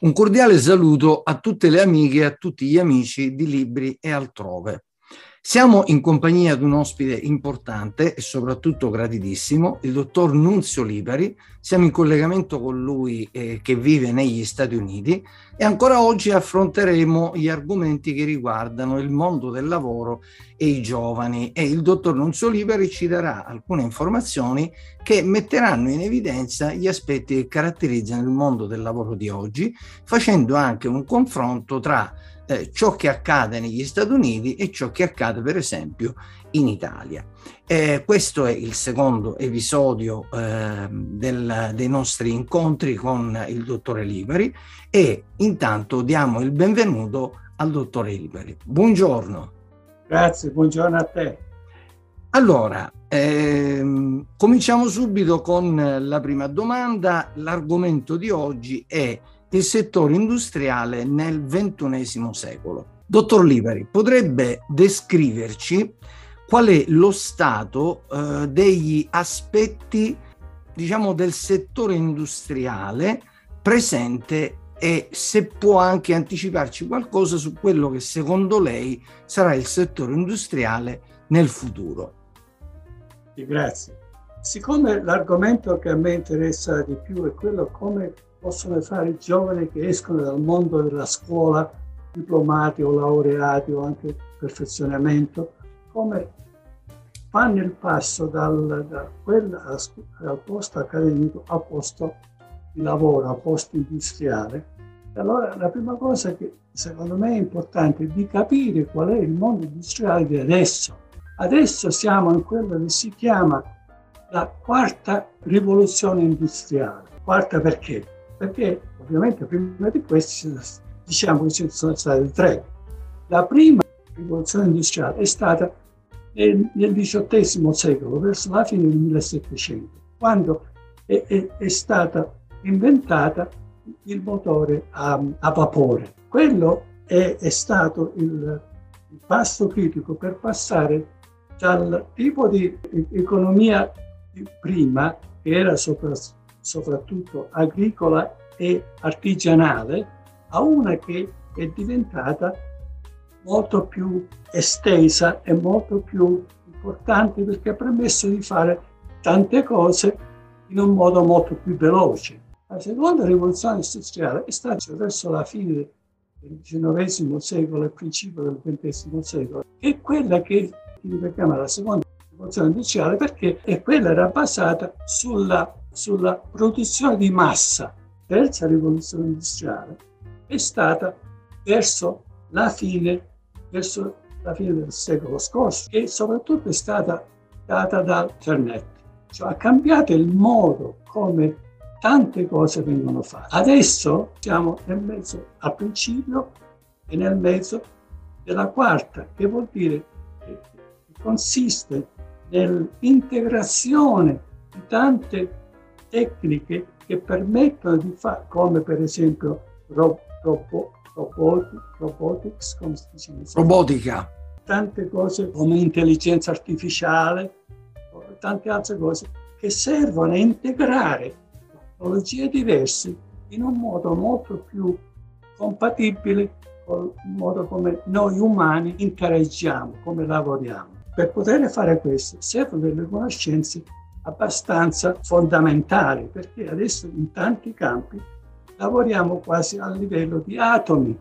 Un cordiale saluto a tutte le amiche e a tutti gli amici di Libri e altrove. Siamo in compagnia di un ospite importante e soprattutto graditissimo, il dottor Nunzio Liberi. Siamo in collegamento con lui eh, che vive negli Stati Uniti e ancora oggi affronteremo gli argomenti che riguardano il mondo del lavoro e i giovani e il dottor Nunzio Liberi ci darà alcune informazioni che metteranno in evidenza gli aspetti che caratterizzano il mondo del lavoro di oggi, facendo anche un confronto tra eh, ciò che accade negli Stati Uniti e ciò che accade per esempio in Italia. Eh, questo è il secondo episodio eh, del, dei nostri incontri con il dottore Liberi e intanto diamo il benvenuto al dottore Liberi. Buongiorno. Grazie, buongiorno a te. Allora, ehm, cominciamo subito con la prima domanda. L'argomento di oggi è il settore industriale nel XXI secolo. Dottor Liberi, potrebbe descriverci qual è lo stato eh, degli aspetti, diciamo, del settore industriale presente e se può anche anticiparci qualcosa su quello che secondo lei sarà il settore industriale nel futuro. Grazie. Siccome l'argomento che a me interessa di più è quello come possono fare i giovani che escono dal mondo della scuola, diplomati o laureati o anche perfezionamento, come fanno il passo dal, da quella, dal posto accademico al posto di lavoro, al posto industriale. Allora la prima cosa che secondo me è importante è di capire qual è il mondo industriale di adesso. Adesso siamo in quello che si chiama la quarta rivoluzione industriale. Quarta perché? Perché ovviamente prima di questi diciamo che ci sono stati tre. La prima rivoluzione industriale è stata nel, XVIII secolo, verso la fine del 1700, quando è, è, è stata inventata il motore a, a vapore. Quello è, è stato il, il passo critico per passare dal tipo di economia prima, che era soprattutto soprattutto agricola e artigianale, a una che è diventata molto più estesa e molto più importante perché ha permesso di fare tante cose in un modo molto più veloce. La seconda rivoluzione industriale è stata verso la fine del XIX secolo e principio del XX secolo, è quella che si chiama la seconda rivoluzione industriale perché quella era basata sulla sulla produzione di massa, terza rivoluzione industriale, è stata verso la fine, verso la fine del secolo scorso e soprattutto è stata data da internet, cioè ha cambiato il modo come tante cose vengono fatte. Adesso siamo nel mezzo, a principio e nel mezzo della quarta, che vuol dire che consiste nell'integrazione di tante tecniche che permettono di fare, come per esempio ro, robo, roboti, robotics, come si dice? Robotica. Tante cose come intelligenza artificiale, tante altre cose che servono a integrare tecnologie diverse in un modo molto più compatibile con il modo come noi umani interagiamo, come lavoriamo. Per poter fare questo servono delle conoscenze abbastanza fondamentali, perché adesso in tanti campi lavoriamo quasi a livello di atomi.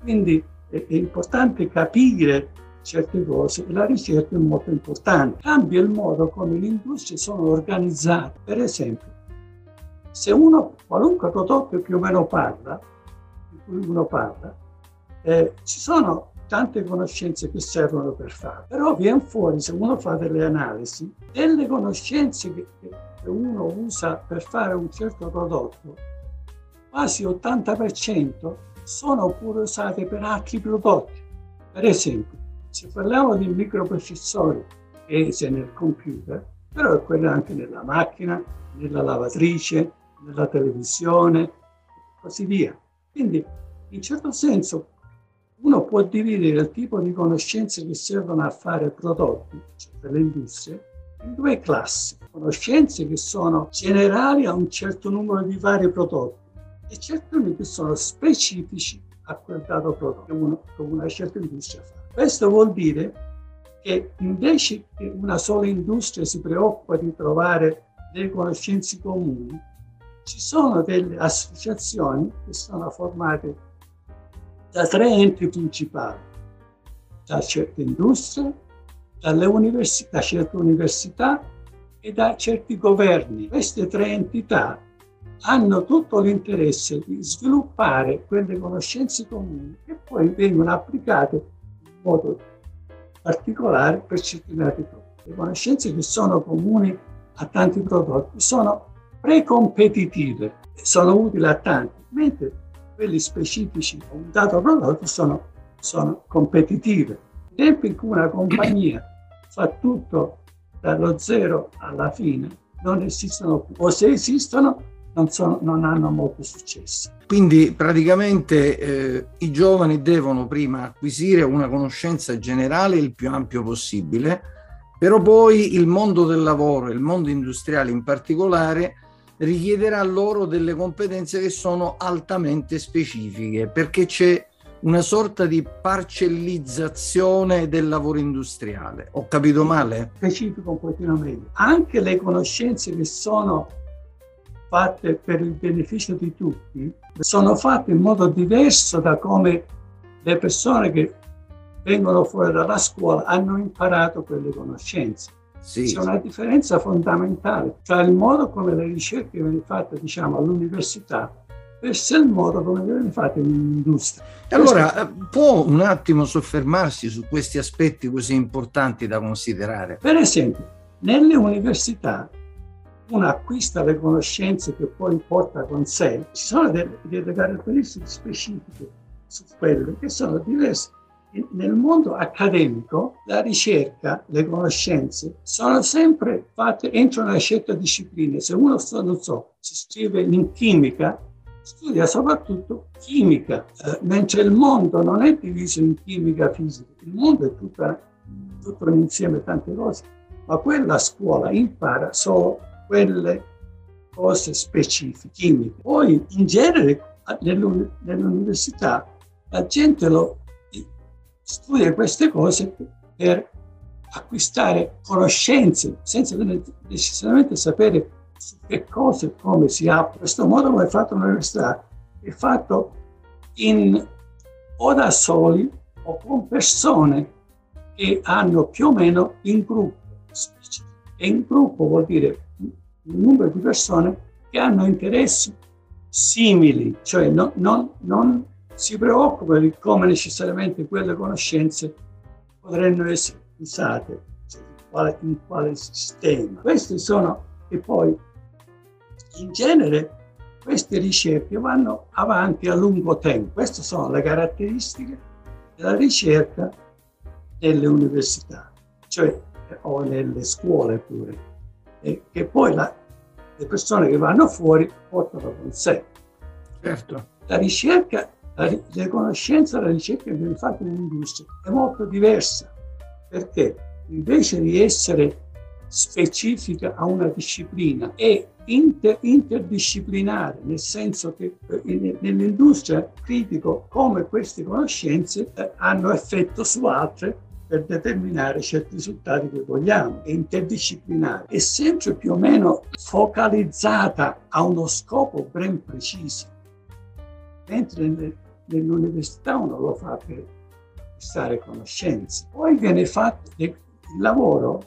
Quindi è, è importante capire certe cose e la ricerca è molto importante. Cambia il modo come le industrie sono organizzate. Per esempio, se uno, qualunque prodotto più o meno parla, di cui uno parla, eh, ci sono tante conoscenze che servono per fare, però viene fuori, se uno fa delle analisi, delle conoscenze che, che uno usa per fare un certo prodotto, quasi 80% sono pure usate per altri prodotti. Per esempio, se parliamo di microprocessori che è nel computer, però è quello anche nella macchina, nella lavatrice, nella televisione e così via. Quindi, in certo senso, uno può dividere il tipo di conoscenze che servono a fare prodotti, cioè per le industrie, in due classi. Conoscenze che sono generali a un certo numero di vari prodotti e certi che sono specifici a quel dato prodotto che, uno, che una certa industria fa. Questo vuol dire che invece che una sola industria si preoccupa di trovare delle conoscenze comuni, ci sono delle associazioni che sono formate da tre enti principali, da certe industrie, dalle università, da certe università e da certi governi. Queste tre entità hanno tutto l'interesse di sviluppare quelle conoscenze comuni che poi vengono applicate in modo particolare per prodotti. Le conoscenze che sono comuni a tanti prodotti sono precompetitive, sono utili a tanti, mentre quelli specifici a un dato prodotto sono, sono competitive. Nel tempo in cui una compagnia fa tutto dallo zero alla fine, non esistono più, o se esistono non, sono, non hanno molto successo. Quindi praticamente eh, i giovani devono prima acquisire una conoscenza generale il più ampio possibile, però poi il mondo del lavoro, il mondo industriale in particolare, richiederà loro delle competenze che sono altamente specifiche, perché c'è una sorta di parcellizzazione del lavoro industriale. Ho capito male? Specifico meglio. Anche le conoscenze che sono fatte per il beneficio di tutti, sono fatte in modo diverso da come le persone che vengono fuori dalla scuola hanno imparato quelle conoscenze. Sì. C'è una differenza fondamentale tra il modo come le ricerche vengono fatte diciamo, all'università verso il modo come vengono fatte in industria. Allora, può un attimo soffermarsi su questi aspetti così importanti da considerare? Per esempio, nelle università uno acquista le conoscenze che poi porta con sé, ci sono delle, delle caratteristiche specifiche su quelle che sono diverse. Nel mondo accademico la ricerca, le conoscenze sono sempre fatte entro una certa disciplina. Se uno, non so, si iscrive in chimica, studia soprattutto chimica, eh, mentre il mondo non è diviso in chimica fisica, il mondo è tutta, tutto un insieme di tante cose, ma quella scuola impara solo quelle cose specifiche, chimiche. Poi in genere nell'università la gente lo, studia queste cose per acquistare conoscenze senza necessariamente sapere su che cose e come si apre. Questo modo come è fatto all'università è fatto in, o da soli o con persone che hanno più o meno in gruppo. E in gruppo vuol dire un numero di persone che hanno interessi simili, cioè no, non, non si preoccupa di come necessariamente quelle conoscenze potranno essere usate, cioè in, quale, in quale sistema. Queste sono, e poi in genere queste ricerche vanno avanti a lungo tempo. Queste sono le caratteristiche della ricerca nelle università, cioè o nelle scuole pure e che poi la, le persone che vanno fuori portano con sé. Certo. La ricerca, la, le conoscenze, la ricerca che viene fatta in industria è molto diversa perché invece di essere specifica a una disciplina è inter, interdisciplinare, nel senso che eh, nell'industria critico come queste conoscenze eh, hanno effetto su altre per determinare certi risultati che vogliamo, è interdisciplinare, è sempre più o meno focalizzata a uno scopo ben preciso, mentre nell'università uno lo fa per acquistare conoscenze. Poi viene fatto il lavoro,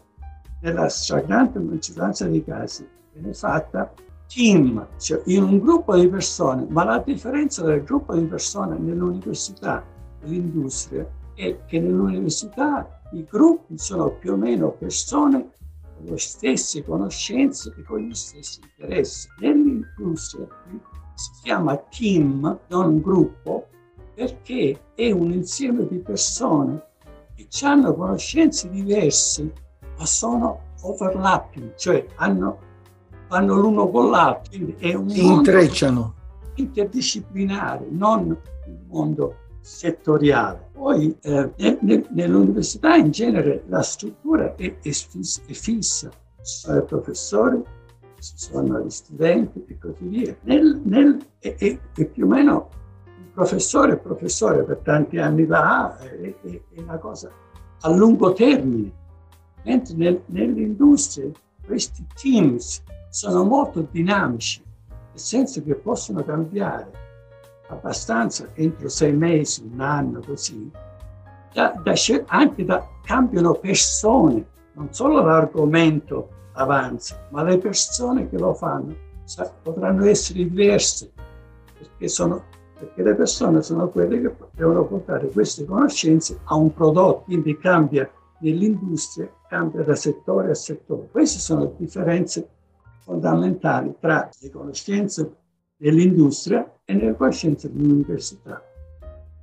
nella stragrande maggioranza dei casi, viene fatta team, cioè in un gruppo di persone, ma la differenza del gruppo di persone nell'università e nell'industria è che nell'università i gruppi sono più o meno persone con le stesse conoscenze e con gli stessi interessi. Nell'industria si chiama team, non gruppo, perché è un insieme di persone che hanno conoscenze diverse, ma sono overlapping, cioè hanno, vanno l'uno con l'altro. Quindi è un si intrecciano. interdisciplinare, non un mondo settoriale. Poi eh, nell'università in genere la struttura è, è, fissa, è fissa. ci sono i professori, ci sono gli studenti e così via. Nel, nel, e, e, e, più o meno il professore è professore per tanti anni là, è, è, è una cosa a lungo termine, mentre nel, nell'industria questi teams sono molto dinamici, nel senso che possono cambiare abbastanza entro sei mesi, un anno, così, da, da, anche da, cambiano persone, non solo l'argomento avanza, ma le persone che lo fanno sa, potranno essere diverse, perché, sono, perché le persone sono quelle che devono portare queste conoscenze a un prodotto, quindi cambia nell'industria, cambia da settore a settore. Queste sono le differenze fondamentali tra le conoscenze dell'industria e le conoscenze dell'università.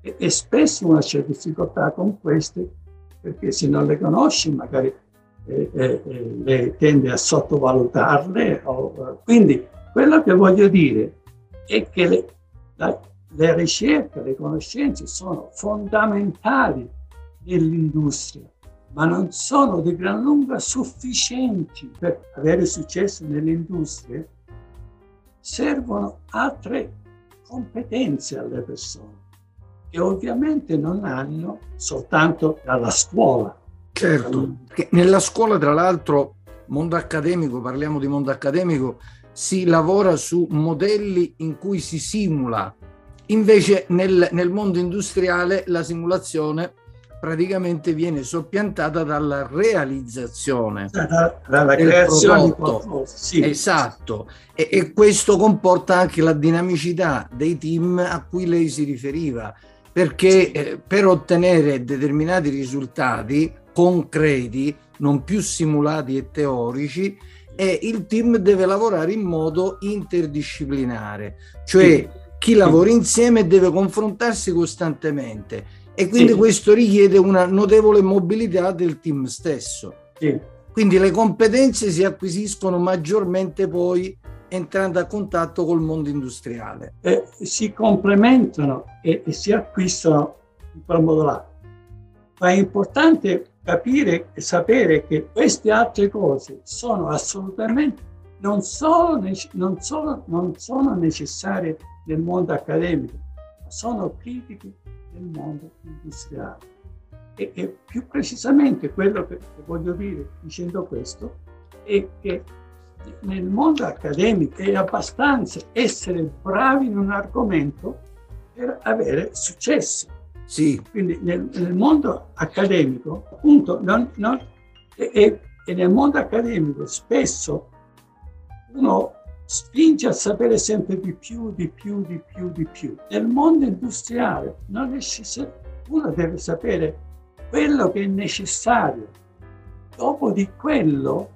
E, e spesso una c'è difficoltà con queste perché se non le conosci magari eh, eh, eh tende a sottovalutarle. O, quindi quello che voglio dire è che le, la, le ricerche, le conoscenze sono fondamentali nell'industria, ma non sono di gran lunga sufficienti per avere successo nell'industria. Servono altre competenze alle persone che ovviamente non hanno soltanto dalla scuola. Certo, nella scuola tra l'altro, mondo accademico, parliamo di mondo accademico, si lavora su modelli in cui si simula, invece nel, nel mondo industriale la simulazione praticamente viene soppiantata dalla realizzazione dalla, dalla creazione qualcosa sì. esatto. E, e, questo comporta anche la dinamicità dei team a cui lei si riferiva perché eh, per ottenere determinati risultati concreti, non più simulati e teorici, eh, il team deve lavorare in modo interdisciplinare, cioè chi lavora insieme deve confrontarsi costantemente e quindi sì. questo richiede una notevole mobilità del team stesso. Sì. Quindi le competenze si acquisiscono maggiormente poi entrando a contatto col mondo industriale. Eh, si complementano e, e, si acquistano in modo là. Ma è importante capire e sapere che queste altre cose sono assolutamente, non solo, non solo, non sono necessarie nel mondo accademico, ma sono critiche nel mondo industriale. E, e più precisamente quello che, che voglio dire dicendo questo è che nel mondo accademico è abbastanza essere bravi in un argomento per avere successo. Sì. Quindi nel, nel mondo accademico, appunto, non, non, e, e nel mondo accademico spesso uno spinge a sapere sempre di più, di più, di più, di più. Nel mondo industriale non riesce, uno deve sapere quello che è necessario. Dopo di quello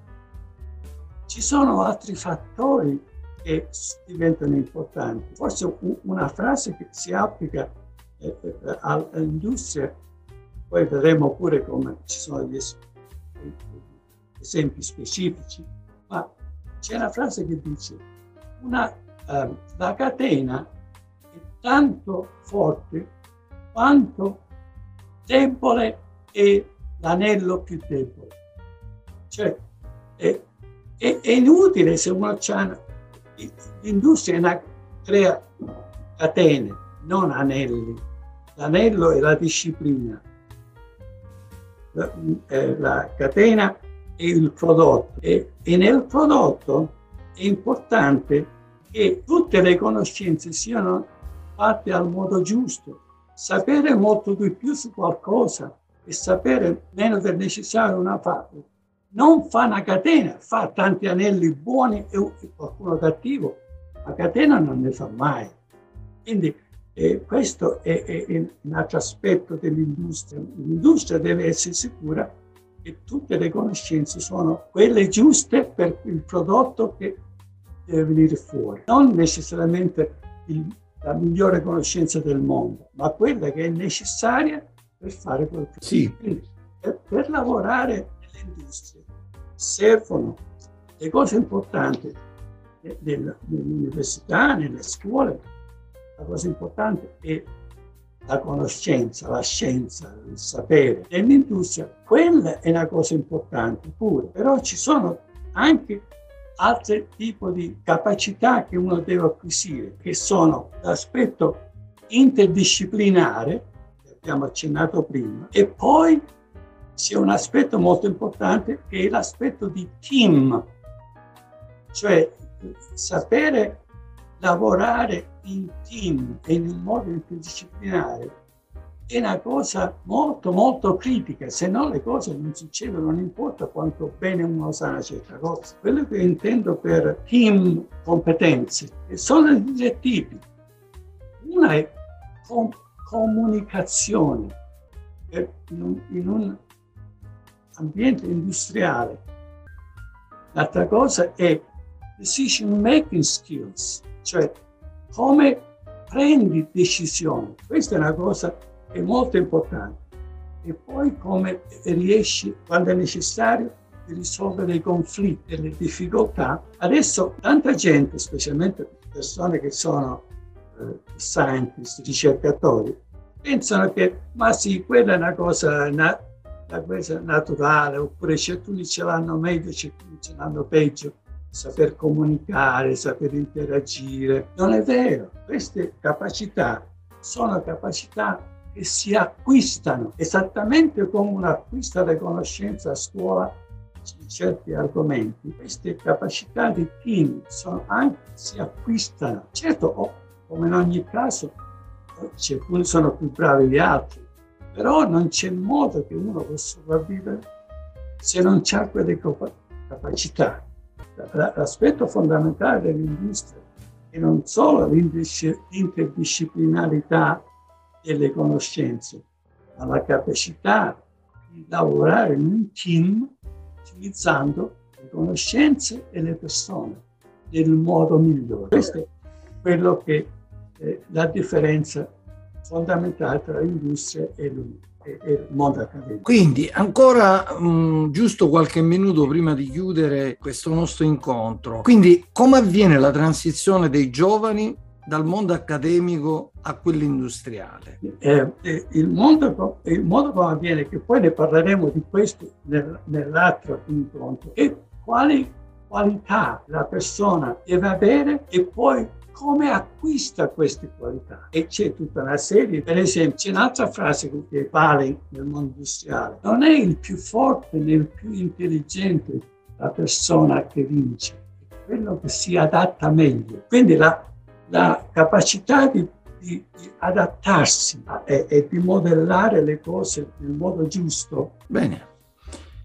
ci sono altri fattori che diventano importanti. Forse una frase che si applica all'industria, poi vedremo pure come ci sono gli esempi specifici, ma c'è una frase che dice una, eh, la catena è tanto forte quanto debole è l'anello più debole. Cioè, è, è, è inutile se uno c'ha l'industria crea catene, non anelli. L'anello è la disciplina, la, eh, la catena è il prodotto e, e nel prodotto è importante che tutte le conoscenze siano fatte al modo giusto. Sapere molto di più su qualcosa e sapere meno del necessario una fabbrica non fa una catena, fa tanti anelli buoni e qualcuno cattivo, la catena non ne fa mai. Quindi eh, questo è, è, è, un altro aspetto dell'industria. L'industria deve essere sicura che tutte le conoscenze sono quelle giuste per il prodotto che deve venire fuori. Non necessariamente il, la migliore conoscenza del mondo, ma quella che è necessaria per fare quel prodotto. Sì. Quindi, per, per lavorare nell'industria servono le cose importanti nell'università, nelle scuole. Cosa importante è la conoscenza, la scienza, il sapere. Nell'industria quella è una cosa importante pure, però ci sono anche altri tipi di capacità che uno deve acquisire, che sono l'aspetto interdisciplinare, che abbiamo accennato prima, e poi c'è un aspetto molto importante che è l'aspetto di team, cioè sapere lavorare in team e in un modo interdisciplinare è una cosa molto molto critica, se no le cose non succedono, non importa quanto bene uno sa una certa cosa. Quello che intendo per team competenze sono due tipi. Una è com- comunicazione in un, in un ambiente industriale. L'altra cosa è decision making skills, cioè come prendi decisioni. Questa è una cosa è molto importante. E poi come riesci, quando è necessario, a risolvere i conflitti e le difficoltà. Adesso tanta gente, specialmente persone che sono eh, scientist, ricercatori, pensano che ma sì, quella è una cosa, una, una cosa naturale, oppure certi ce l'hanno meglio, certi ce l'hanno peggio saper comunicare, saper interagire. Non è vero, queste capacità sono capacità che si acquistano esattamente come uno acquista le conoscenze a scuola su certi argomenti. Queste capacità di team sono anche, si acquistano. Certo, come in ogni caso, alcuni sono più bravi di altri, però non c'è modo che uno possa sopravvivere se non ha quelle capacità. L'aspetto fondamentale dell'industria è non solo l'interdisciplinarità delle conoscenze, ma la capacità di lavorare in un team utilizzando le conoscenze e le persone nel modo migliore. Questo è quello che è la differenza fondamentale tra l'industria e l'unico e, mondo accademico. Quindi ancora mh, mm, giusto qualche minuto prima di chiudere questo nostro incontro. Quindi come avviene la transizione dei giovani dal mondo accademico a quello industriale? Eh, eh, il, mondo, il modo come avviene, che poi ne parleremo di questo nel, nell'altro incontro, e quali qualità la persona deve avere e poi come acquista queste qualità. E c'è tutta una serie, per esempio, c'è un'altra frase che vale nel mondo industriale, non è il più forte né il più intelligente la persona che vince, è quello che si adatta meglio. Quindi la, la capacità di, di, di adattarsi e, e di modellare le cose nel modo giusto. Bene.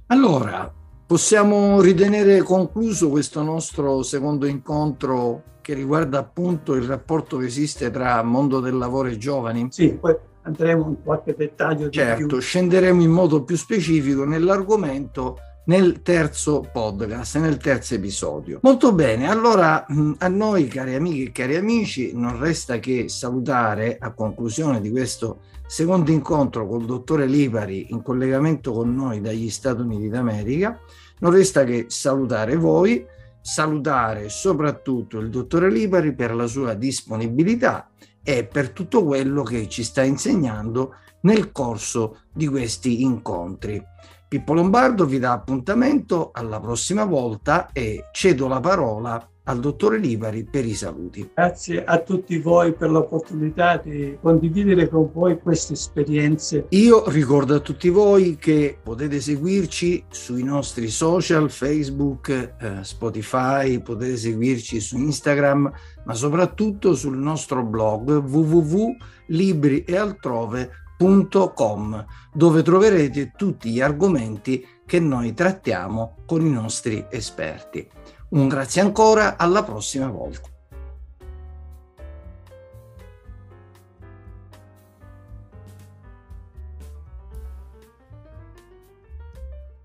Allora, possiamo ritenere concluso questo nostro secondo incontro che riguarda appunto il rapporto che esiste tra mondo del lavoro e giovani? Sì, poi andremo in qualche dettaglio. Certo, scenderemo in modo più specifico nell'argomento nel terzo podcast, nel terzo episodio. Molto bene, allora a noi cari amiche e cari amici non resta che salutare a conclusione di questo secondo incontro col dottore Lipari in collegamento con noi dagli Stati Uniti d'America, non resta che salutare voi salutare soprattutto il dottore Lipari per la sua disponibilità e per tutto quello che ci sta insegnando nel corso di questi incontri. Pippo Lombardo vi dà appuntamento alla prossima volta e cedo la parola al dottore Lipari per i saluti. Grazie a tutti voi per l'opportunità di condividere con voi queste esperienze. Io ricordo a tutti voi che potete seguirci sui nostri social, Facebook, eh, Spotify, potete seguirci su Instagram, ma soprattutto sul nostro blog www.libriealtrove.com dove troverete tutti gli argomenti che noi trattiamo con i nostri esperti. Un grazie ancora, alla prossima volta.